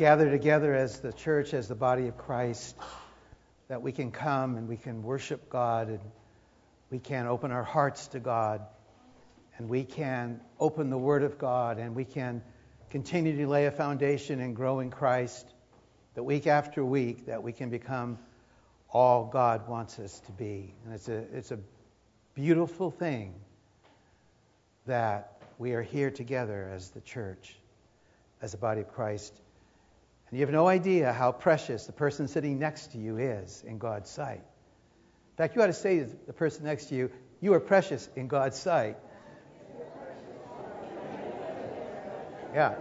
gather together as the church, as the body of Christ, that we can come and we can worship God and we can open our hearts to God and we can open the Word of God and we can continue to lay a foundation and grow in Christ, that week after week, that we can become all God wants us to be. And it's a, it's a beautiful thing that we are here together as the church, as the body of Christ. And you have no idea how precious the person sitting next to you is in God's sight. In fact, you ought to say to the person next to you, You are precious in God's sight. Yeah.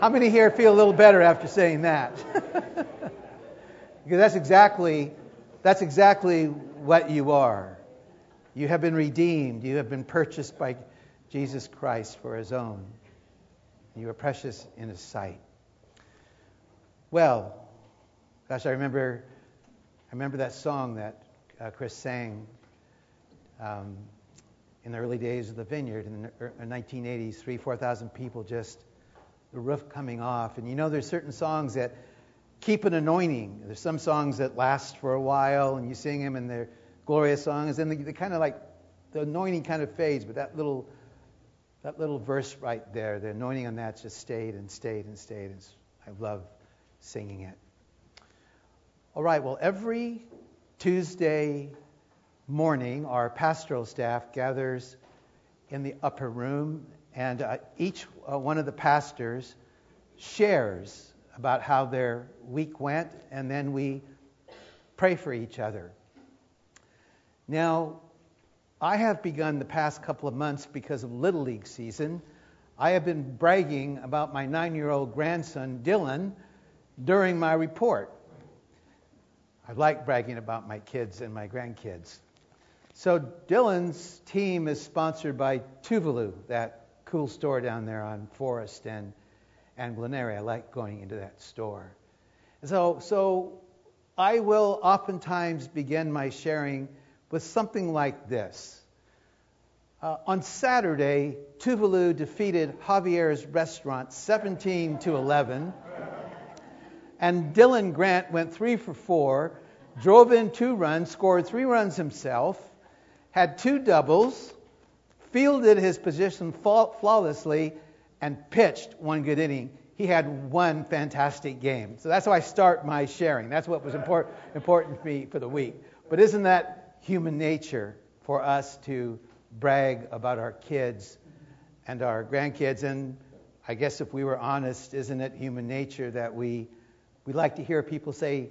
How many here feel a little better after saying that? because that's exactly that's exactly what you are. You have been redeemed. You have been purchased by Jesus Christ for his own. You are precious in his sight. Well, gosh, I remember I remember that song that uh, Chris sang um, in the early days of the vineyard in the 1980s, three, 4,000 people just, the roof coming off. And you know, there's certain songs that keep an anointing. There's some songs that last for a while and you sing them and they're glorious songs. And they, they kind of like, the anointing kind of fades, but that little, that little verse right there, the anointing on that just stayed and stayed and stayed. And I love singing it. All right, well, every Tuesday morning, our pastoral staff gathers in the upper room, and uh, each uh, one of the pastors shares about how their week went, and then we pray for each other. Now, I have begun the past couple of months because of Little League season. I have been bragging about my nine year old grandson, Dylan, during my report. I like bragging about my kids and my grandkids. So Dylan's team is sponsored by Tuvalu, that cool store down there on Forest and and Glenneyre. I like going into that store. So so I will oftentimes begin my sharing with something like this. Uh, on Saturday, Tuvalu defeated Javier's restaurant 17 to 11, and Dylan Grant went three for four, drove in two runs, scored three runs himself, had two doubles, fielded his position flawlessly, and pitched one good inning. He had one fantastic game. So that's how I start my sharing. That's what was important, important for me for the week. But isn't that human nature for us to brag about our kids and our grandkids? And I guess if we were honest, isn't it human nature that we we like to hear people say,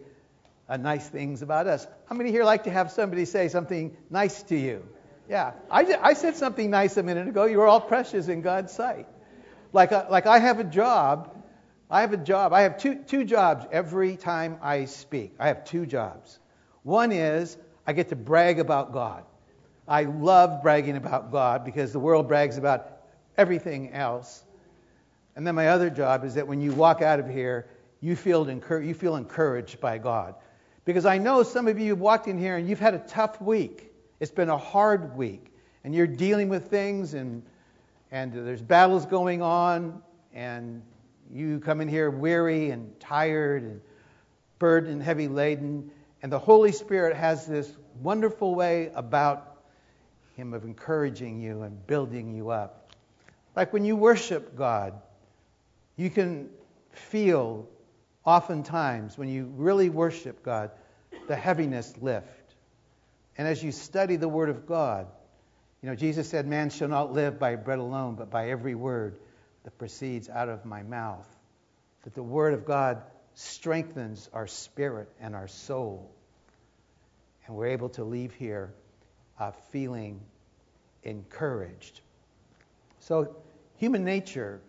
uh, nice things about us. How many here like to have somebody say something nice to you? Yeah, I, I said something nice a minute ago. You are all precious in God's sight. Like, a, uh, like I have a job. I have a job. I have two, two jobs every time I speak. I have two jobs. One is I get to brag about God. I love bragging about God because the world brags about everything else. And then my other job is that when you walk out of here, you feel, you feel encouraged by God. Because I know some of you have walked in here and you've had a tough week. It's been a hard week. And you're dealing with things and, and there's battles going on. And you come in here weary and tired and burdened heavy laden. And the Holy Spirit has this wonderful way about Him of encouraging you and building you up. Like when you worship God, you can feel oftentimes when you really worship God, the heaviness lift. And as you study the Word of God, you know, Jesus said, Man shall not live by bread alone, but by every word that proceeds out of my mouth. That the Word of God strengthens our spirit and our soul. And we're able to leave here uh, feeling encouraged. So, human nature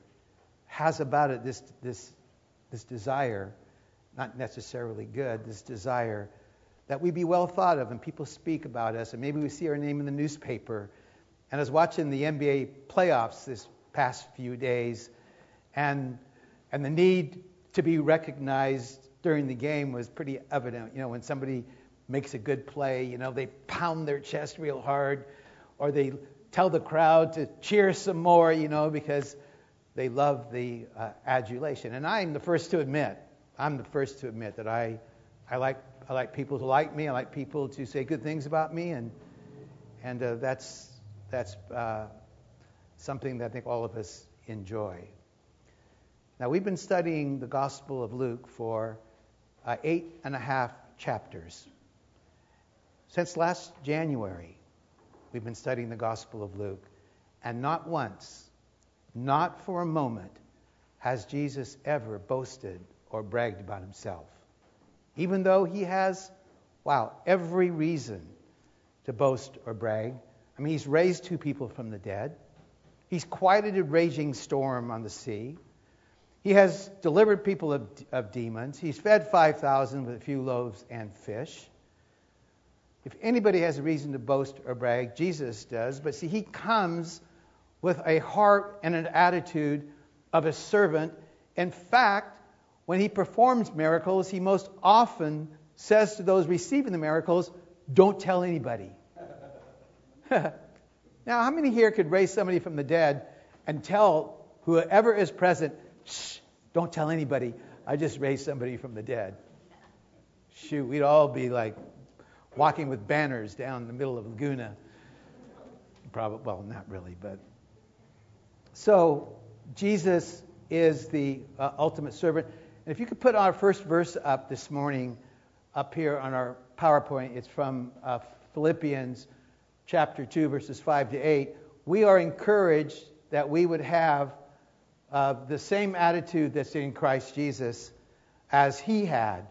has about it this, this this desire, not necessarily good, this desire that we be well thought of and people speak about us, and maybe we see our name in the newspaper. And I was watching the NBA playoffs this past few days, and and the need to be recognized during the game was pretty evident. You know, when somebody makes a good play, you know, they pound their chest real hard, or they tell the crowd to cheer some more, you know, because they love the uh, adulation. And I'm the first to admit, I'm the first to admit that I, I like I like people to like me. I like people to say good things about me, and and uh, that's that's uh, something that I think all of us enjoy. Now we've been studying the Gospel of Luke for uh, eight and a half chapters. Since last January, we've been studying the Gospel of Luke, and not once, not for a moment, has Jesus ever boasted or bragged about himself even though he has, wow, every reason to boast or brag. I mean, he's raised two people from the dead. He's quieted a raging storm on the sea. He has delivered people of, of demons. He's fed 5,000 with a few loaves and fish. If anybody has a reason to boast or brag, Jesus does. But see, he comes with a heart and an attitude of a servant. In fact, when he performs miracles, he most often says to those receiving the miracles, Don't tell anybody. now, how many here could raise somebody from the dead and tell whoever is present, Shh, don't tell anybody, I just raised somebody from the dead? Shoot, we'd all be like walking with banners down the middle of Laguna. Probably, well, not really, but. So, Jesus is the uh, ultimate servant. And if you could put our first verse up this morning, up here on our PowerPoint, it's from uh, Philippians chapter 2, verses 5 to 8. We are encouraged that we would have uh, the same attitude that's in Christ Jesus as he had.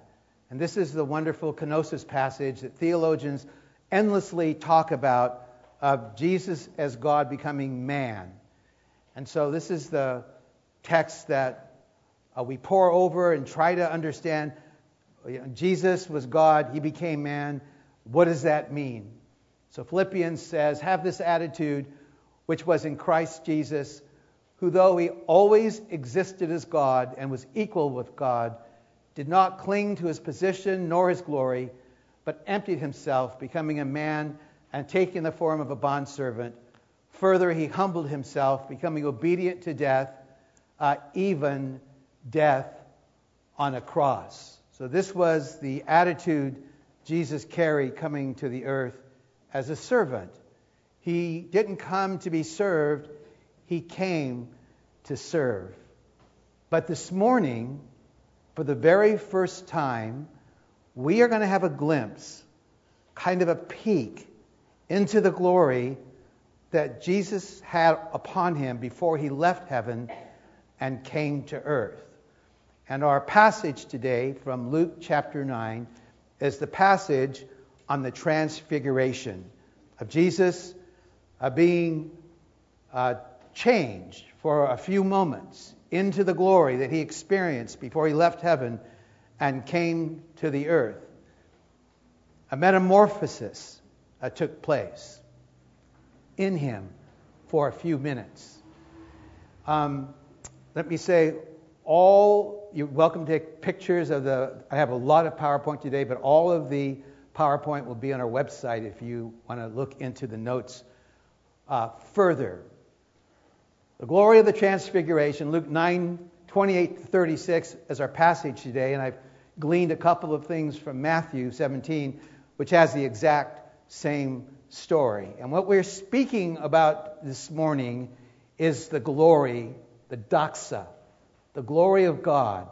And this is the wonderful kenosis passage that theologians endlessly talk about of Jesus as God becoming man. And so this is the text that uh, we pour over and try to understand you know, Jesus was God, he became man. What does that mean? So Philippians says, Have this attitude which was in Christ Jesus, who, though he always existed as God and was equal with God, did not cling to his position nor his glory, but emptied himself, becoming a man and taking the form of a bondservant. Further, he humbled himself, becoming obedient to death, uh, even death on a cross. So, this was the attitude Jesus carried coming to the earth as a servant. He didn't come to be served, he came to serve. But this morning, for the very first time, we are going to have a glimpse, kind of a peek into the glory that Jesus had upon him before he left heaven and came to earth. And our passage today from Luke chapter 9 is the passage on the transfiguration of Jesus uh, being uh, changed for a few moments into the glory that he experienced before he left heaven and came to the earth. A metamorphosis uh, took place in him for a few minutes. Um, let me say, all you're welcome to take pictures of the. I have a lot of PowerPoint today, but all of the PowerPoint will be on our website if you want to look into the notes uh, further. The glory of the Transfiguration, Luke 9, 28 to 36, is our passage today, and I've gleaned a couple of things from Matthew 17, which has the exact same story. And what we're speaking about this morning is the glory, the doxa, the glory of God.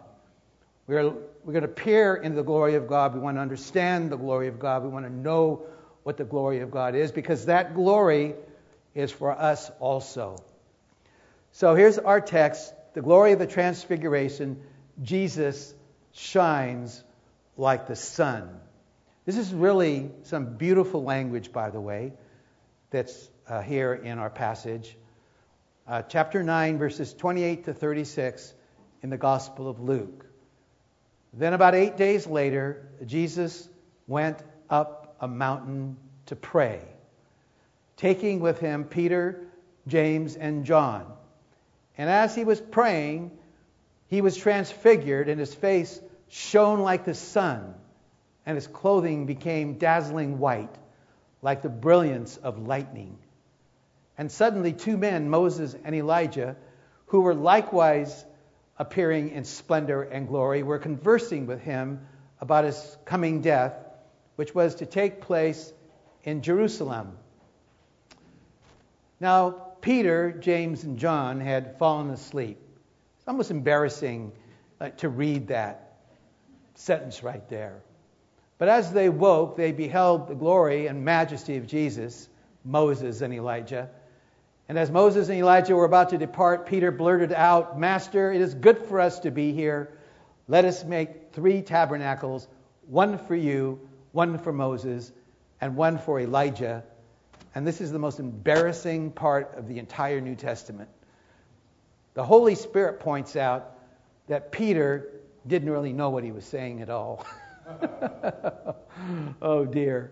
We're, we're going to peer into the glory of God. We want to understand the glory of God. We want to know what the glory of God is because that glory is for us also. So here's our text the glory of the transfiguration. Jesus shines like the sun. This is really some beautiful language, by the way, that's uh, here in our passage. Uh, chapter 9, verses 28 to 36 in the Gospel of Luke. Then, about eight days later, Jesus went up a mountain to pray, taking with him Peter, James, and John. And as he was praying, he was transfigured, and his face shone like the sun, and his clothing became dazzling white, like the brilliance of lightning. And suddenly, two men, Moses and Elijah, who were likewise appearing in splendor and glory, were conversing with him about his coming death, which was to take place in Jerusalem. Now, Peter, James, and John had fallen asleep. It's almost embarrassing uh, to read that sentence right there. But as they woke, they beheld the glory and majesty of Jesus, Moses, and Elijah. And as Moses and Elijah were about to depart, Peter blurted out, Master, it is good for us to be here. Let us make three tabernacles one for you, one for Moses, and one for Elijah. And this is the most embarrassing part of the entire New Testament. The Holy Spirit points out that Peter didn't really know what he was saying at all. oh dear.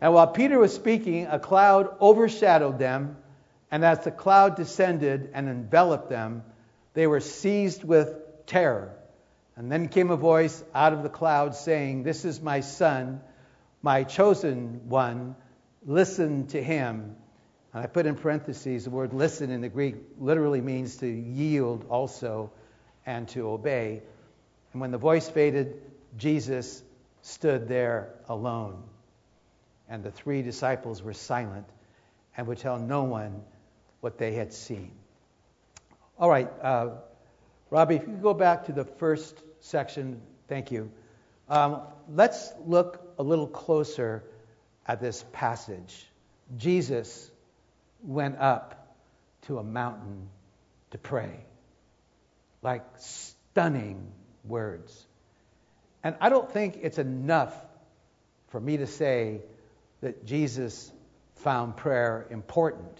And while Peter was speaking, a cloud overshadowed them, and as the cloud descended and enveloped them, they were seized with terror. And then came a voice out of the cloud saying, This is my son, my chosen one. Listen to him. And I put in parentheses the word listen in the Greek literally means to yield also and to obey. And when the voice faded, Jesus stood there alone. And the three disciples were silent and would tell no one what they had seen. All right, uh, Robbie, if you could go back to the first section, thank you. Um, let's look a little closer at this passage. Jesus went up to a mountain to pray. Like stunning words. And I don't think it's enough for me to say that Jesus found prayer important.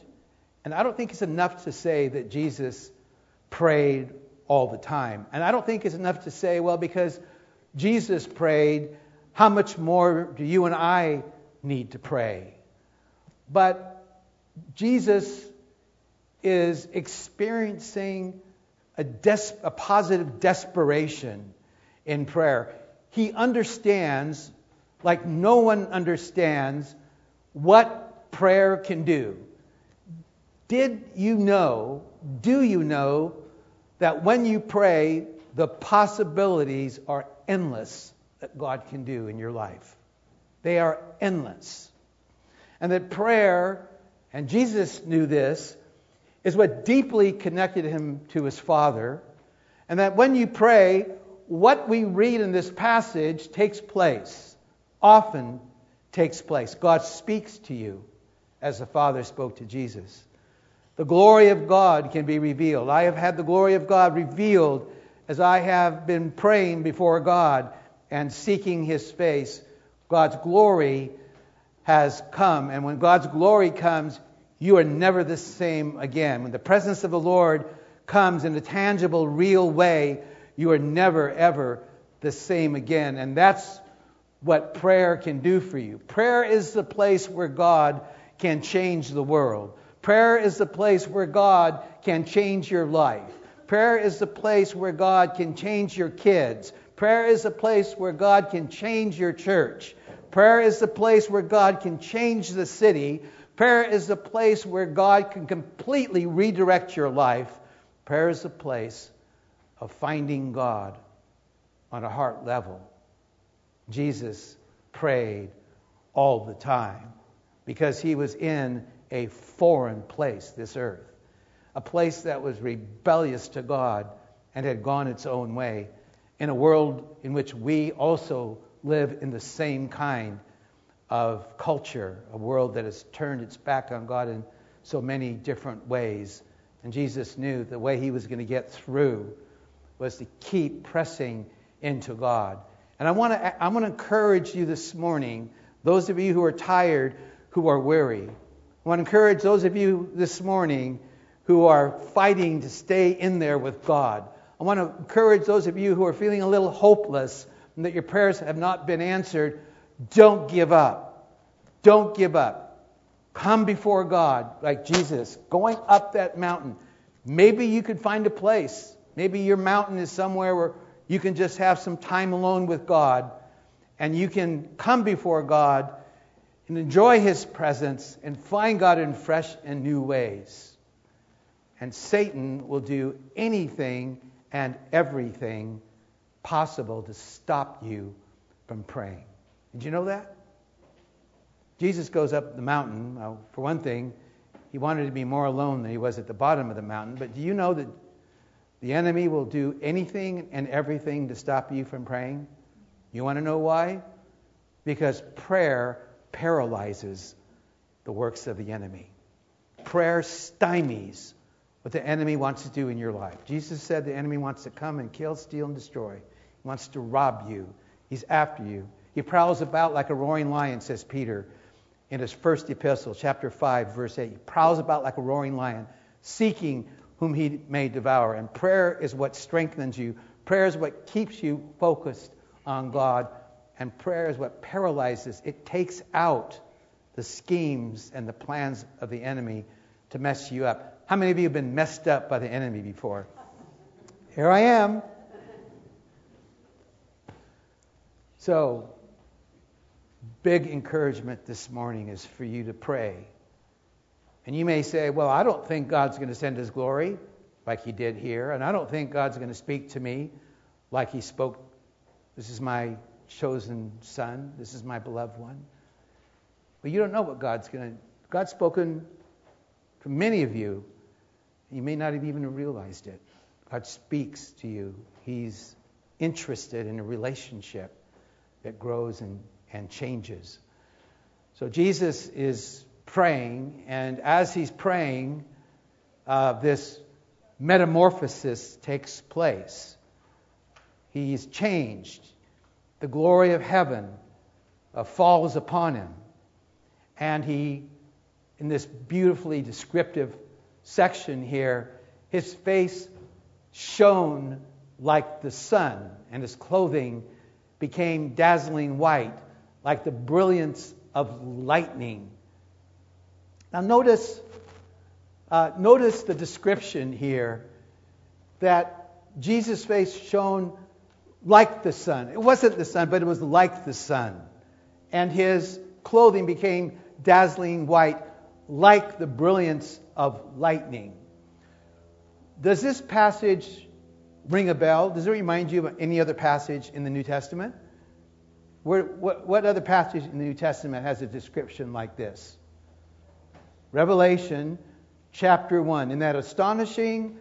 And I don't think it's enough to say that Jesus prayed all the time. And I don't think it's enough to say, well, because Jesus prayed, how much more do you and I need to pray? But Jesus is experiencing a, des- a positive desperation in prayer. He understands, like no one understands, what prayer can do. Did you know, do you know, that when you pray, the possibilities are endless that God can do in your life? They are endless. And that prayer, and Jesus knew this, is what deeply connected him to his Father. And that when you pray, what we read in this passage takes place, often takes place. God speaks to you as the Father spoke to Jesus. The glory of God can be revealed. I have had the glory of God revealed as I have been praying before God and seeking His face. God's glory has come. And when God's glory comes, you are never the same again. When the presence of the Lord comes in a tangible, real way, you are never, ever the same again. And that's what prayer can do for you. Prayer is the place where God can change the world. Prayer is the place where God can change your life. Prayer is the place where God can change your kids. Prayer is the place where God can change your church. Prayer is the place where God can change the city. Prayer is the place where God can completely redirect your life. Prayer is the place of finding God on a heart level. Jesus prayed all the time because he was in a foreign place, this earth, a place that was rebellious to God and had gone its own way, in a world in which we also live in the same kind of culture, a world that has turned its back on God in so many different ways. And Jesus knew the way he was going to get through was to keep pressing into God. And I want to I want to encourage you this morning, those of you who are tired, who are weary. I want to encourage those of you this morning who are fighting to stay in there with God. I want to encourage those of you who are feeling a little hopeless and that your prayers have not been answered. Don't give up. Don't give up. Come before God like Jesus, going up that mountain. Maybe you could find a place Maybe your mountain is somewhere where you can just have some time alone with God and you can come before God and enjoy His presence and find God in fresh and new ways. and Satan will do anything and everything possible to stop you from praying. Did you know that? Jesus goes up the mountain. For one thing, he wanted to be more alone than he was at the bottom of the mountain. But do you know that the enemy will do anything and everything to stop you from praying? You want to know why? Because prayer paralyzes the works of the enemy. Prayer stymies what the enemy wants to do in your life. Jesus said the enemy wants to come and kill, steal, and destroy. Wants to rob you. He's after you. He prowls about like a roaring lion, says Peter in his first epistle, chapter 5, verse 8. He prowls about like a roaring lion, seeking whom he may devour. And prayer is what strengthens you. Prayer is what keeps you focused on God. And prayer is what paralyzes, it takes out the schemes and the plans of the enemy to mess you up. How many of you have been messed up by the enemy before? Here I am. So, big encouragement this morning is for you to pray. And you may say, Well, I don't think God's going to send his glory like he did here, and I don't think God's going to speak to me like he spoke. This is my chosen son, this is my beloved one. But you don't know what God's going to. God's spoken to many of you. You may not have even realized it. God speaks to you. He's interested in a relationship that grows and, and changes. So Jesus is praying, and as he's praying, uh, this metamorphosis takes place. He's changed. The glory of heaven uh, falls upon him. And he, in this beautifully descriptive section here, his face shone like the sun, and his clothing became dazzling white, like the brilliance of lightning. Now, notice, uh, notice the description here that Jesus' face shone like the sun. It wasn't the sun, but it was like the sun. And his clothing became dazzling white, like the brilliance of lightning. Does this passage ring a bell? Does it remind you of any other passage in the New Testament? Where, what, what other passage in the New Testament has a description like this? Revelation chapter 1. In that astonishing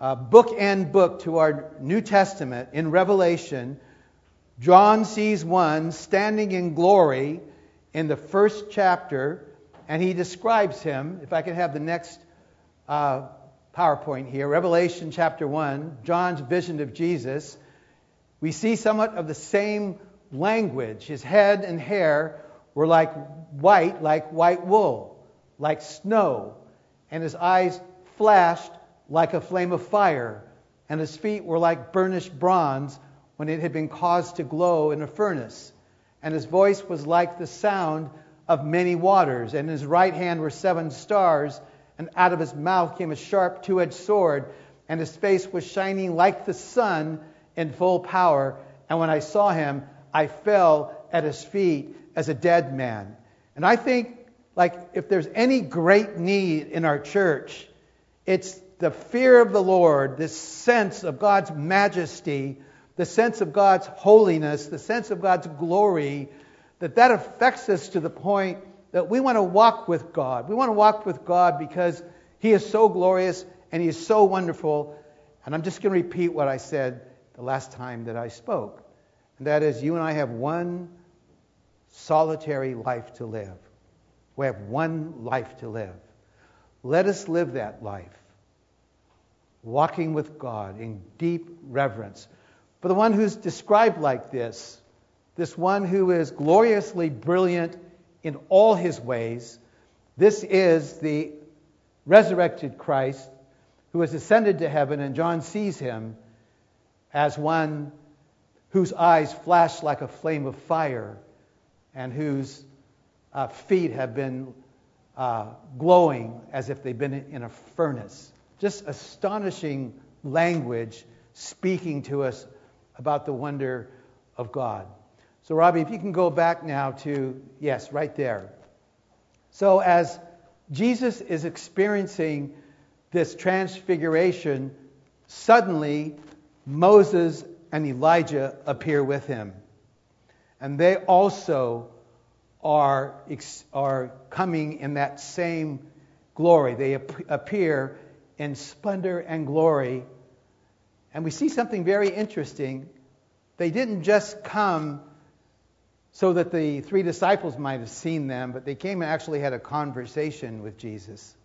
uh, bookend book to our New Testament, in Revelation, John sees one standing in glory in the first chapter, and he describes him. If I can have the next uh, PowerPoint here, Revelation chapter 1, John's vision of Jesus. We see somewhat of the same language. His head and hair were like white, like white wool, like snow, and his eyes flashed like a flame of fire, and his feet were like burnished bronze when it had been caused to glow in a furnace. And his voice was like the sound of many waters, and in his right hand were seven stars, and out of his mouth came a sharp two edged sword, and his face was shining like the sun in full power. And when I saw him, I fell at his feet as a dead man. And I think, like, if there's any great need in our church, it's the fear of the Lord, this sense of God's majesty, the sense of God's holiness, the sense of God's glory, that that affects us to the point that we want to walk with God. We want to walk with God because He is so glorious and He is so wonderful. And I'm just going to repeat what I said the last time that I spoke. And that is, you and I have one solitary life to live. We have one life to live. Let us live that life, walking with God in deep reverence. For the one who's described like this, this one who is gloriously brilliant in all his ways, this is the resurrected Christ who has ascended to heaven, and John sees him as one whose eyes flash like a flame of fire, and whose uh, feet have been uh, glowing as if they've been in a furnace. Just astonishing language speaking to us about the wonder of God. So, Robbie, if you can go back now to, yes, right there. So, as Jesus is experiencing this transfiguration, suddenly Moses and Elijah appear with him. And they also are, are coming in that same glory. They appear in splendor and glory. And we see something very interesting. They didn't just come so that the three disciples might have seen them, but they came and actually had a conversation with Jesus.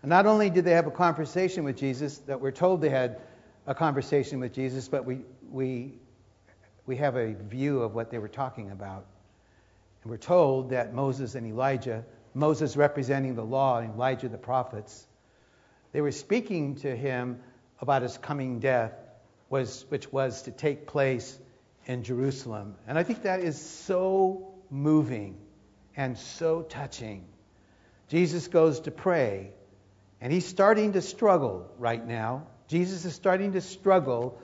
And not only did they have a conversation with Jesus, that we're told they had a conversation with Jesus, but we, we, we have a view of what they were talking about. And we're told that Moses and Elijah, Moses representing the law and Elijah the prophets, they were speaking to him about his coming death, was, which was to take place in Jerusalem. And I think that is so moving and so touching. Jesus goes to pray, and he's starting to struggle right now. Jesus is starting to struggle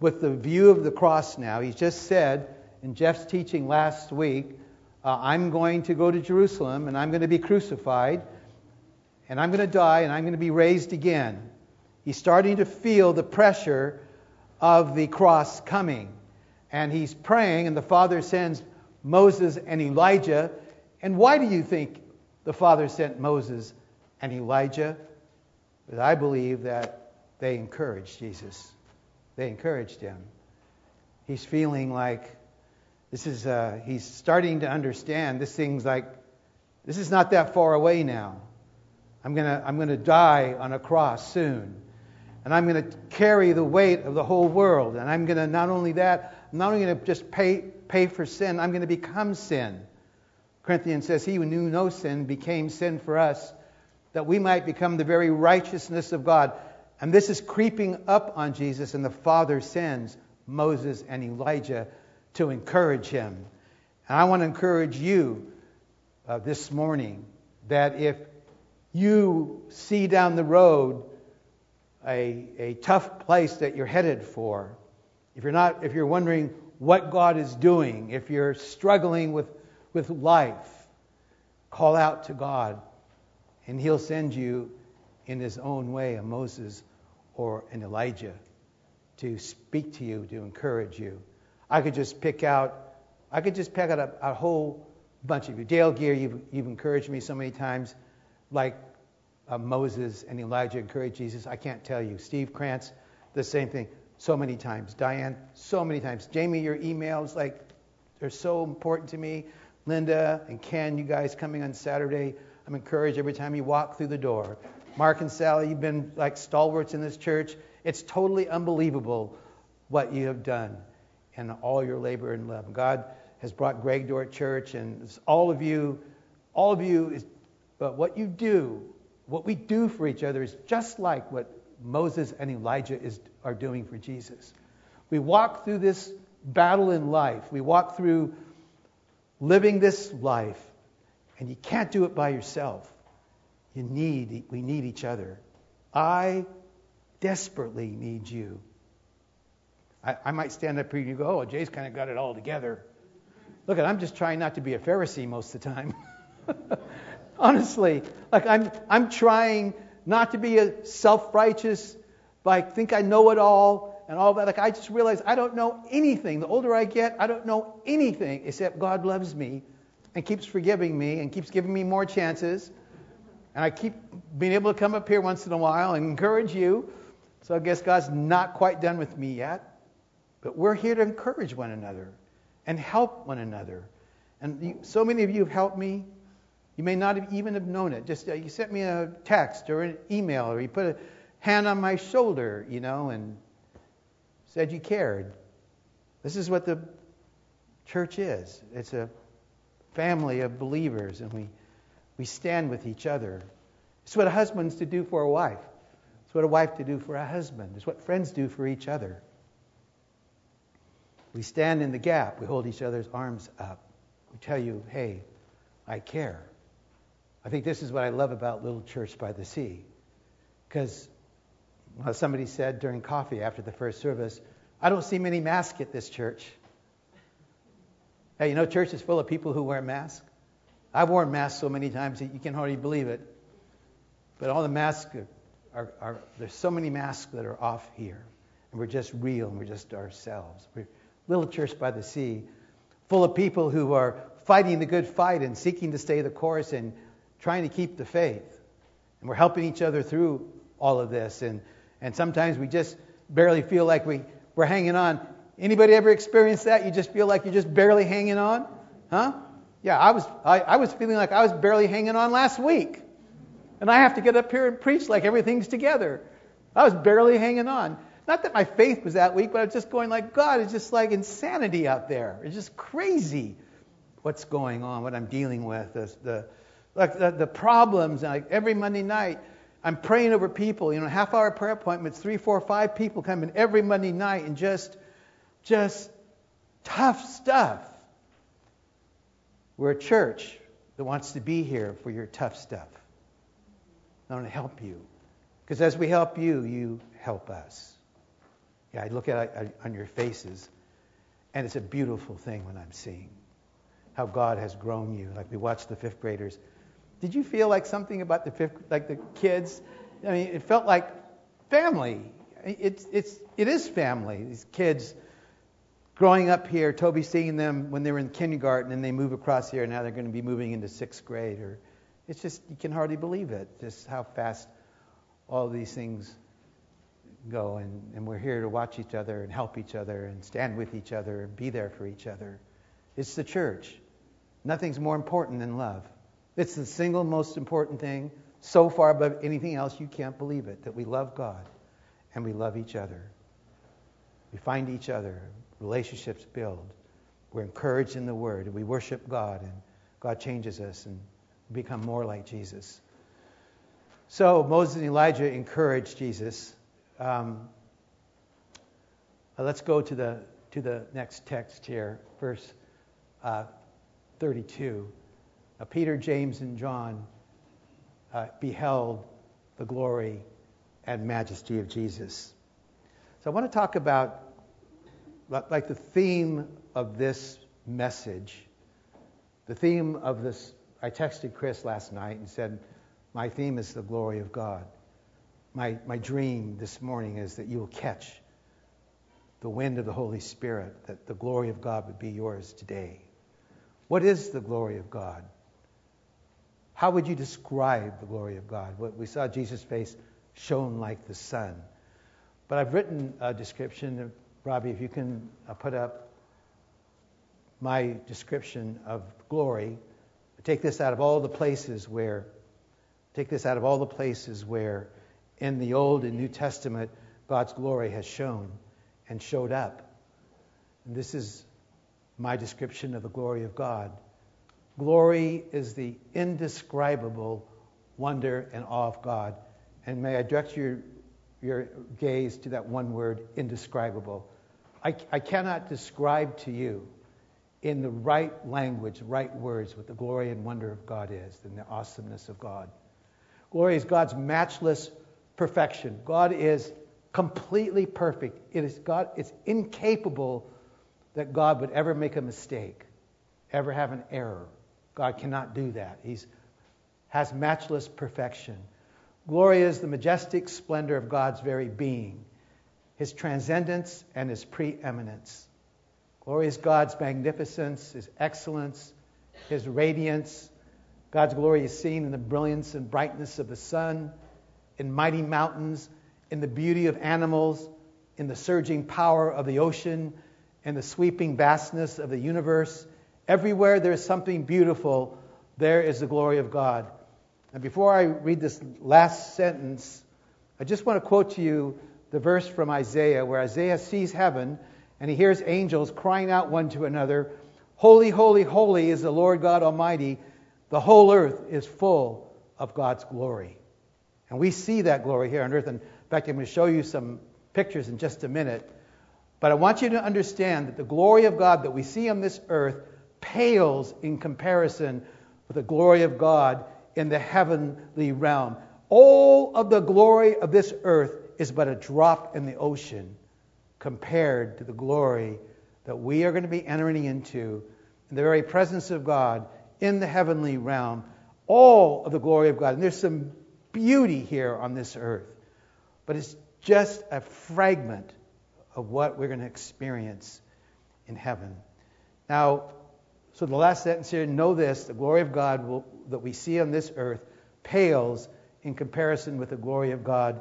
with the view of the cross now. He just said in Jeff's teaching last week, uh, I'm going to go to Jerusalem and I'm going to be crucified and I'm going to die and I'm going to be raised again. He's starting to feel the pressure of the cross coming. And he's praying, and the Father sends Moses and Elijah. And why do you think the Father sent Moses and Elijah? Because I believe that they encouraged Jesus. They encouraged him. He's feeling like this is, uh, he's starting to understand this thing's like, this is not that far away now. I'm going to I'm going to die on a cross soon. And I'm going to carry the weight of the whole world. And I'm going to, not only that, I'm not only going to just pay, pay for sin, I'm going to become sin. Corinthians says, He who knew no sin became sin for us, that we might become the very righteousness of God. And this is creeping up on Jesus, and the Father sends Moses and Elijah to encourage him. And I want to encourage you uh, this morning that if you see down the road a, a tough place that you're headed for, if you're not, if you're wondering what God is doing, if you're struggling with, with life, call out to God, and He'll send you in His own way a Moses or an Elijah to speak to you, to encourage you. I could just pick out, I could just pick out a, a whole bunch of you. Dale Gear, you've, you've encouraged me so many times like uh, Moses and Elijah encouraged Jesus. I can't tell you. Steve Krantz, the same thing, so many times. Diane, so many times. Jamie, your emails, like, they're so important to me. Linda and Ken, you guys coming on Saturday, I'm encouraged every time you walk through the door. Mark and Sally, you've been like stalwarts in this church. It's totally unbelievable what you have done and all your labor and love. God has brought Greg to our church, and all of you, all of you is but what you do, what we do for each other is just like what Moses and Elijah is, are doing for Jesus. We walk through this battle in life. We walk through living this life, and you can't do it by yourself. You need, we need each other. I desperately need you. I, I might stand up here and you go, oh, Jay's kind of got it all together. Look, at I'm just trying not to be a Pharisee most of the time. Honestly, like I'm, I'm trying not to be a self-righteous, like think I know it all and all that. Like I just realize I don't know anything. The older I get, I don't know anything except God loves me and keeps forgiving me and keeps giving me more chances. And I keep being able to come up here once in a while and encourage you. So I guess God's not quite done with me yet. But we're here to encourage one another and help one another. And so many of you have helped me you may not have even have known it. Just uh, you sent me a text or an email, or you put a hand on my shoulder, you know, and said you cared. This is what the church is. It's a family of believers, and we we stand with each other. It's what a husband's to do for a wife. It's what a wife to do for a husband. It's what friends do for each other. We stand in the gap. We hold each other's arms up. We tell you, hey, I care. I think this is what I love about Little Church by the Sea. Because well, somebody said during coffee after the first service, I don't see many masks at this church. Hey, you know, church is full of people who wear masks. I've worn masks so many times that you can hardly believe it. But all the masks are, are, are, there's so many masks that are off here, and we're just real and we're just ourselves. We're little church by the sea, full of people who are fighting the good fight and seeking to stay the course and trying to keep the faith. And we're helping each other through all of this. And, and sometimes we just barely feel like we, we're hanging on. Anybody ever experienced that? You just feel like you're just barely hanging on? Huh? Yeah, I was, I, I was feeling like I was barely hanging on last week. And I have to get up here and preach like everything's together. I was barely hanging on. Not that my faith was that weak, but I was just going like, God, it's just like insanity out there. It's just crazy what's going on, what I'm dealing with, the, the like the, the problems. Like every Monday night, I'm praying over people. You know, half hour prayer appointments, three, four, five people come in every Monday night, and just, just tough stuff. We're a church that wants to be here for your tough stuff. I want to help you. Because as we help you, you help us. Yeah, I look at it on your faces, and it's a beautiful thing when I'm seeing how God has grown you. Like we watched the fifth graders. Did you feel like something about the fifth, like the kids? I mean, it felt like family. It's, it's, it is family. These kids growing up here, Toby seeing them when they were in kindergarten and they move across here, and now they're going to be moving into sixth grade. Or it's just, you can hardly believe it, just how fast all these things go. And, and we're here to watch each other and help each other and stand with each other and be there for each other. It's the church. Nothing's more important than love. It's the single most important thing, so far above anything else, you can't believe it, that we love God and we love each other. We find each other, relationships build. We're encouraged in the Word, and we worship God, and God changes us and become more like Jesus. So Moses and Elijah encouraged Jesus. Um, let's go to the to the next text here, verse uh, 32. Uh, Peter, James, and John uh, beheld the glory and majesty of Jesus. So I want to talk about like the theme of this message. The theme of this, I texted Chris last night and said, My theme is the glory of God. My, my dream this morning is that you will catch the wind of the Holy Spirit, that the glory of God would be yours today. What is the glory of God? How would you describe the glory of God? We saw Jesus' face shone like the sun. But I've written a description. Robbie, if you can uh, put up my description of glory. Take this out of all the places where, take this out of all the places where in the Old and New Testament God's glory has shown and showed up. And this is my description of the glory of God. Glory is the indescribable wonder and awe of God. And may I direct your, your gaze to that one word, indescribable. I, I cannot describe to you in the right language, right words, what the glory and wonder of God is and the awesomeness of God. Glory is God's matchless perfection. God is completely perfect. It is God, it's incapable that God would ever make a mistake, ever have an error. God cannot do that. He has matchless perfection. Glory is the majestic splendor of God's very being, his transcendence and his preeminence. Glory is God's magnificence, his excellence, his radiance. God's glory is seen in the brilliance and brightness of the sun, in mighty mountains, in the beauty of animals, in the surging power of the ocean, in the sweeping vastness of the universe. Everywhere there is something beautiful, there is the glory of God. And before I read this last sentence, I just want to quote to you the verse from Isaiah where Isaiah sees heaven and he hears angels crying out one to another, Holy, holy, holy is the Lord God Almighty. The whole earth is full of God's glory. And we see that glory here on earth. And in fact, I'm going to show you some pictures in just a minute. But I want you to understand that the glory of God that we see on this earth pales in comparison with the glory of God in the heavenly realm. All of the glory of this earth is but a drop in the ocean compared to the glory that we are going to be entering into in the very presence of God in the heavenly realm. All of the glory of God. And there's some beauty here on this earth. but it's just a fragment of what we're going to experience in heaven. Now, so the last sentence here know this the glory of God will, that we see on this earth pales in comparison with the glory of God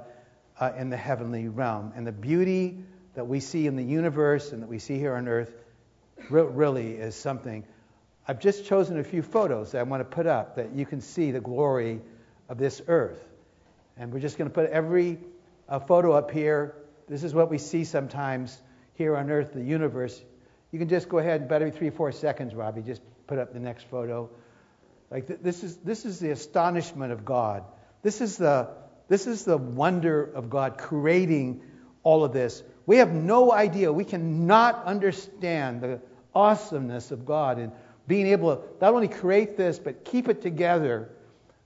uh, in the heavenly realm. And the beauty that we see in the universe and that we see here on earth re- really is something. I've just chosen a few photos that I want to put up that you can see the glory of this earth. And we're just going to put every uh, photo up here. This is what we see sometimes here on earth, the universe. You can just go ahead and about every three, four seconds, Robbie, just put up the next photo. Like th- this is this is the astonishment of God. This is the this is the wonder of God creating all of this. We have no idea. We cannot understand the awesomeness of God and being able to not only create this, but keep it together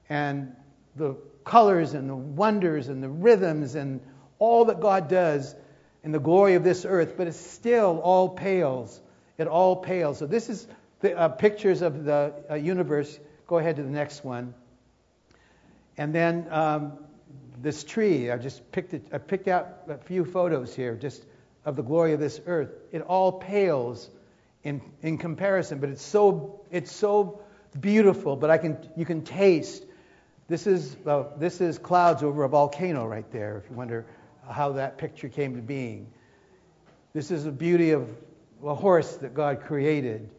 and the colors and the wonders and the rhythms and all that God does in the glory of this earth, but it still all pales. It all pales. So this is the, uh, pictures of the uh, universe. Go ahead to the next one. And then um, this tree. I just picked it, I picked out a few photos here, just of the glory of this earth. It all pales in in comparison, but it's so it's so beautiful. But I can you can taste. This is uh, this is clouds over a volcano right there. If you wonder how that picture came to being, this is the beauty of a horse that God created.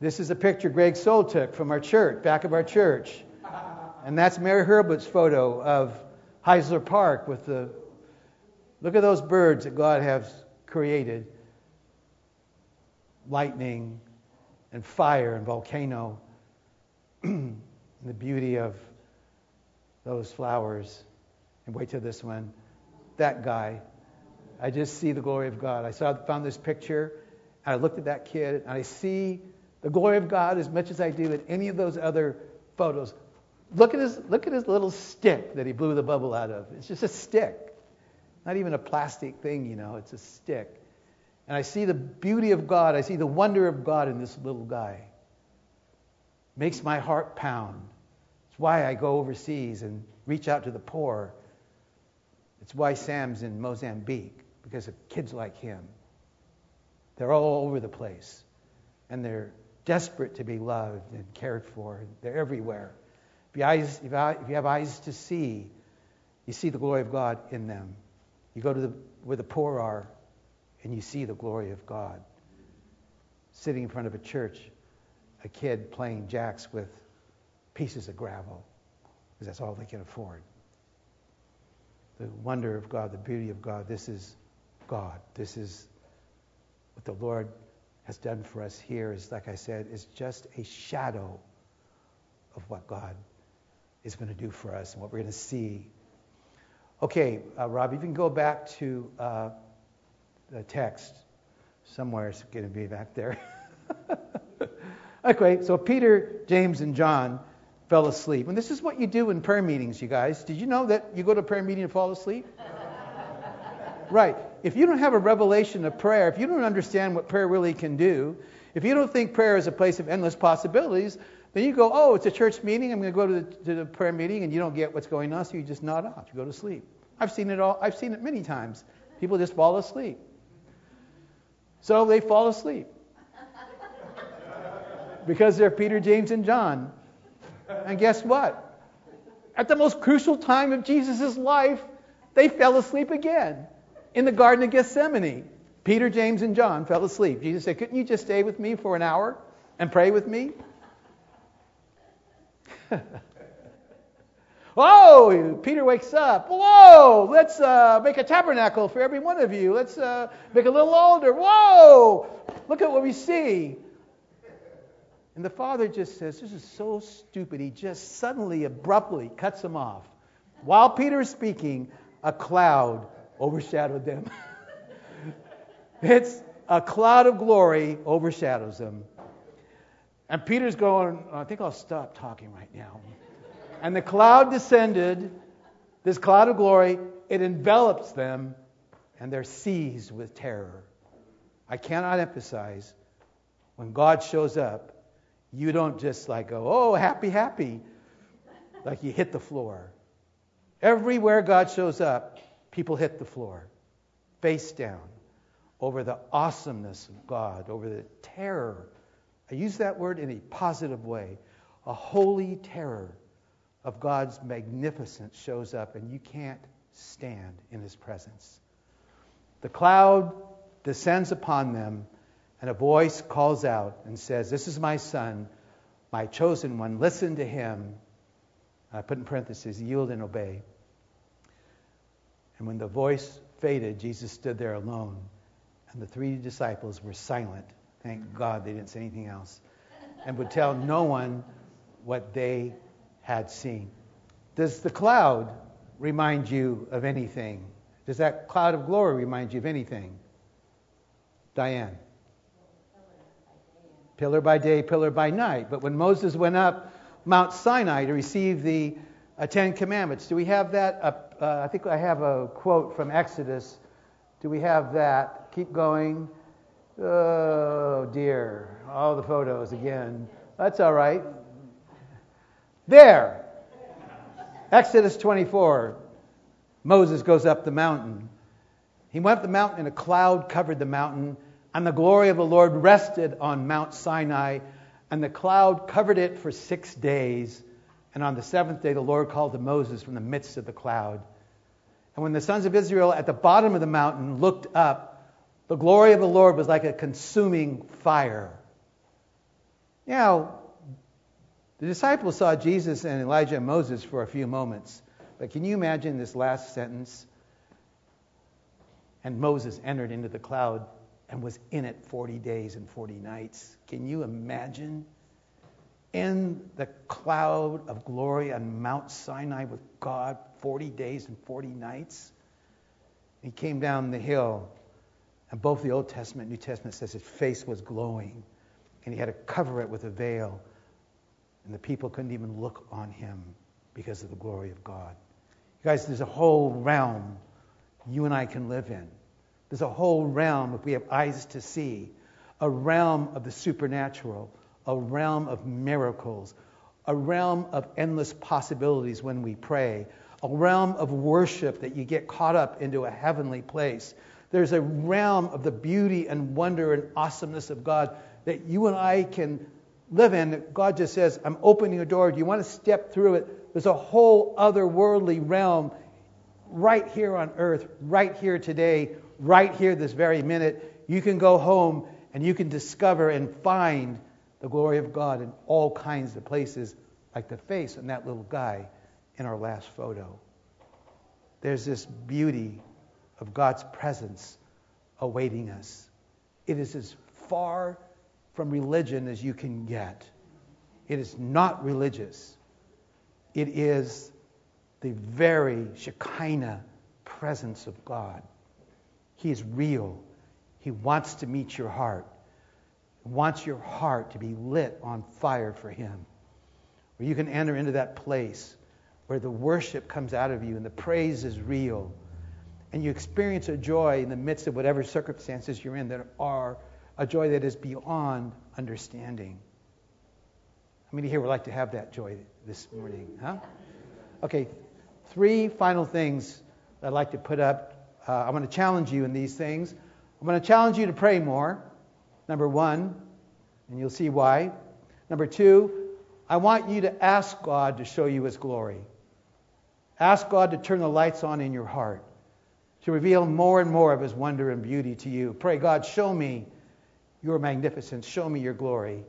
This is a picture Greg Soul took from our church, back of our church. And that's Mary Herbert's photo of Heisler Park with the. Look at those birds that God has created lightning and fire and volcano. and the beauty of those flowers. And wait till this one. That guy. I just see the glory of God. I saw, found this picture, and I looked at that kid, and I see the glory of God as much as I do in any of those other photos. Look at his look at his little stick that he blew the bubble out of. It's just a stick. Not even a plastic thing, you know, it's a stick. And I see the beauty of God, I see the wonder of God in this little guy. Makes my heart pound. It's why I go overseas and reach out to the poor. It's why Sam's in Mozambique, because of kids like him. They're all over the place. And they're desperate to be loved and cared for. They're everywhere. If you, have eyes to see, you see the glory of God in them. You go to the, where the poor are, and you see the glory of God. Sitting in front of a church, a kid playing jacks with pieces of gravel, because that's all they can afford. The wonder of God, the beauty of God, this is God. This is what the Lord has done for us here, is, like I said, is just a shadow of what God is going to do for us and what we're going to see. Okay, uh, Rob, you can go back to uh, the text. Somewhere it's going to be back there. okay, so Peter, James, and John fell asleep. And this is what you do in prayer meetings, you guys. Did you know that you go to a prayer meeting and fall asleep? right. If you don't have a revelation of prayer, if you don't understand what prayer really can do, if you don't think prayer is a place of endless possibilities, then you go, oh, it's a church meeting. I'm going to go to the, to the prayer meeting, and you don't get what's going on, so you just nod off. You go to sleep. I've seen it all. I've seen it many times. People just fall asleep. So they fall asleep because they're Peter, James, and John. And guess what? At the most crucial time of Jesus' life, they fell asleep again in the Garden of Gethsemane. Peter, James, and John fell asleep. Jesus said, Couldn't you just stay with me for an hour and pray with me? Whoa! Peter wakes up. Whoa! Let's uh, make a tabernacle for every one of you. Let's uh, make a little altar. Whoa! Look at what we see. And the father just says, This is so stupid. He just suddenly, abruptly cuts him off. While Peter is speaking, a cloud overshadowed them. it's a cloud of glory overshadows them. And Peter's going, I think I'll stop talking right now. And the cloud descended, this cloud of glory, it envelops them, and they're seized with terror. I cannot emphasize when God shows up, you don't just like go, oh, happy, happy, like you hit the floor. Everywhere God shows up, people hit the floor, face down, over the awesomeness of God, over the terror. I use that word in a positive way. A holy terror of God's magnificence shows up, and you can't stand in his presence. The cloud descends upon them, and a voice calls out and says, This is my son, my chosen one. Listen to him. I put in parentheses, yield and obey. And when the voice faded, Jesus stood there alone, and the three disciples were silent. Thank God they didn't say anything else, and would tell no one what they had seen. Does the cloud remind you of anything? Does that cloud of glory remind you of anything? Diane. Pillar by day, pillar by night. But when Moses went up Mount Sinai to receive the uh, Ten Commandments, do we have that? Uh, I think I have a quote from Exodus. Do we have that? Keep going. Oh dear. All the photos again. That's all right. There. Exodus 24. Moses goes up the mountain. He went up the mountain, and a cloud covered the mountain, and the glory of the Lord rested on Mount Sinai, and the cloud covered it for six days. And on the seventh day, the Lord called to Moses from the midst of the cloud. And when the sons of Israel at the bottom of the mountain looked up, the glory of the Lord was like a consuming fire. Now, the disciples saw Jesus and Elijah and Moses for a few moments. But can you imagine this last sentence? And Moses entered into the cloud and was in it 40 days and 40 nights. Can you imagine? In the cloud of glory on Mount Sinai with God 40 days and 40 nights. He came down the hill, and both the Old Testament and New Testament says his face was glowing, and he had to cover it with a veil, and the people couldn't even look on him because of the glory of God. You guys, there's a whole realm you and I can live in. There's a whole realm, if we have eyes to see, a realm of the supernatural, a realm of miracles, a realm of endless possibilities when we pray, a realm of worship that you get caught up into a heavenly place. There's a realm of the beauty and wonder and awesomeness of God that you and I can live in. God just says, I'm opening a door. Do you want to step through it? There's a whole otherworldly realm right here on earth, right here today, right here this very minute. You can go home and you can discover and find the glory of God in all kinds of places, like the face on that little guy in our last photo. There's this beauty of God's presence awaiting us. It is as far from religion as you can get. It is not religious. It is the very Shekinah presence of God. He is real. He wants to meet your heart. He wants your heart to be lit on fire for Him. Where you can enter into that place where the worship comes out of you and the praise is real. And you experience a joy in the midst of whatever circumstances you're in that are a joy that is beyond understanding. How many here would like to have that joy this morning? Huh? Okay, three final things I'd like to put up. Uh, I'm going to challenge you in these things. I'm going to challenge you to pray more. Number one, and you'll see why. Number two, I want you to ask God to show you His glory. Ask God to turn the lights on in your heart, to reveal more and more of His wonder and beauty to you. Pray, God, show me your magnificence, show me your glory.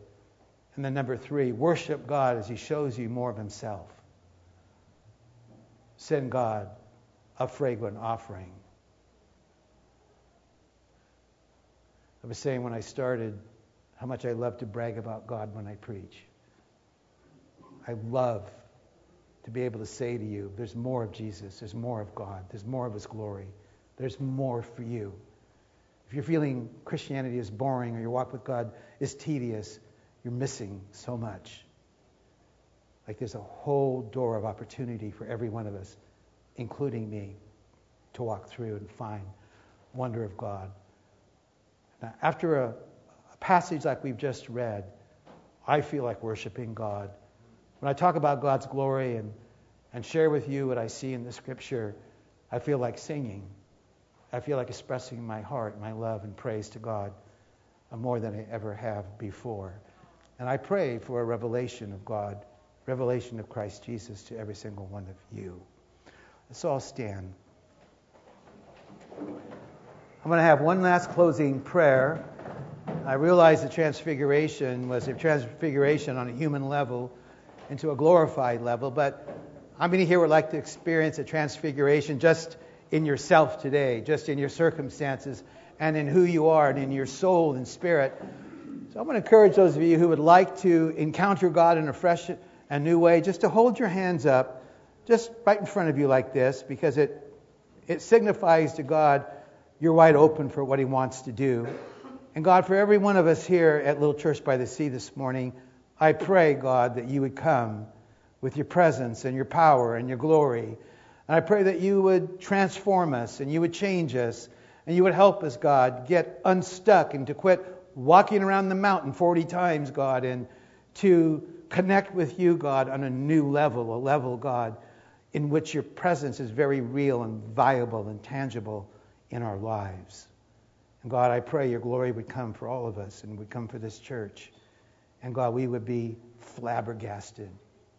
And then number three, worship God as He shows you more of Himself. Send God a fragrant offering. I was saying when I started how much I love to brag about God when I preach. I love to be able to say to you, there's more of Jesus, there's more of God, there's more of His glory, there's more for you. If you're feeling Christianity is boring or your walk with God is tedious, you're missing so much. Like there's a whole door of opportunity for every one of us, including me, to walk through and find wonder of God. Now, after a, a passage like we've just read, I feel like worshiping God. When I talk about God's glory and and share with you what I see in the scripture, I feel like singing. I feel like expressing my heart, my love, and praise to God more than I ever have before. And I pray for a revelation of God, revelation of Christ Jesus to every single one of you. Let's all stand. I'm going to have one last closing prayer. I realize the transfiguration was a transfiguration on a human level into a glorified level, but how many here would like to experience a transfiguration just in yourself today, just in your circumstances, and in who you are, and in your soul and spirit? So I'm going to encourage those of you who would like to encounter God in a fresh and new way, just to hold your hands up, just right in front of you like this, because it it signifies to God you're wide open for what He wants to do. And God, for every one of us here at Little Church by the Sea this morning, I pray, God, that you would come with your presence and your power and your glory. And I pray that you would transform us and you would change us and you would help us, God, get unstuck and to quit walking around the mountain 40 times, God, and to connect with you, God, on a new level, a level, God, in which your presence is very real and viable and tangible in our lives. And God, I pray your glory would come for all of us and would come for this church. And God, we would be flabbergasted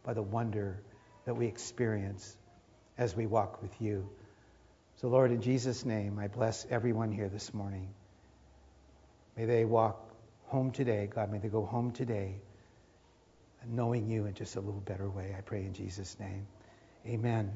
by the wonder that we experience as we walk with you. So, Lord, in Jesus' name, I bless everyone here this morning. May they walk home today. God, may they go home today knowing you in just a little better way. I pray in Jesus' name. Amen.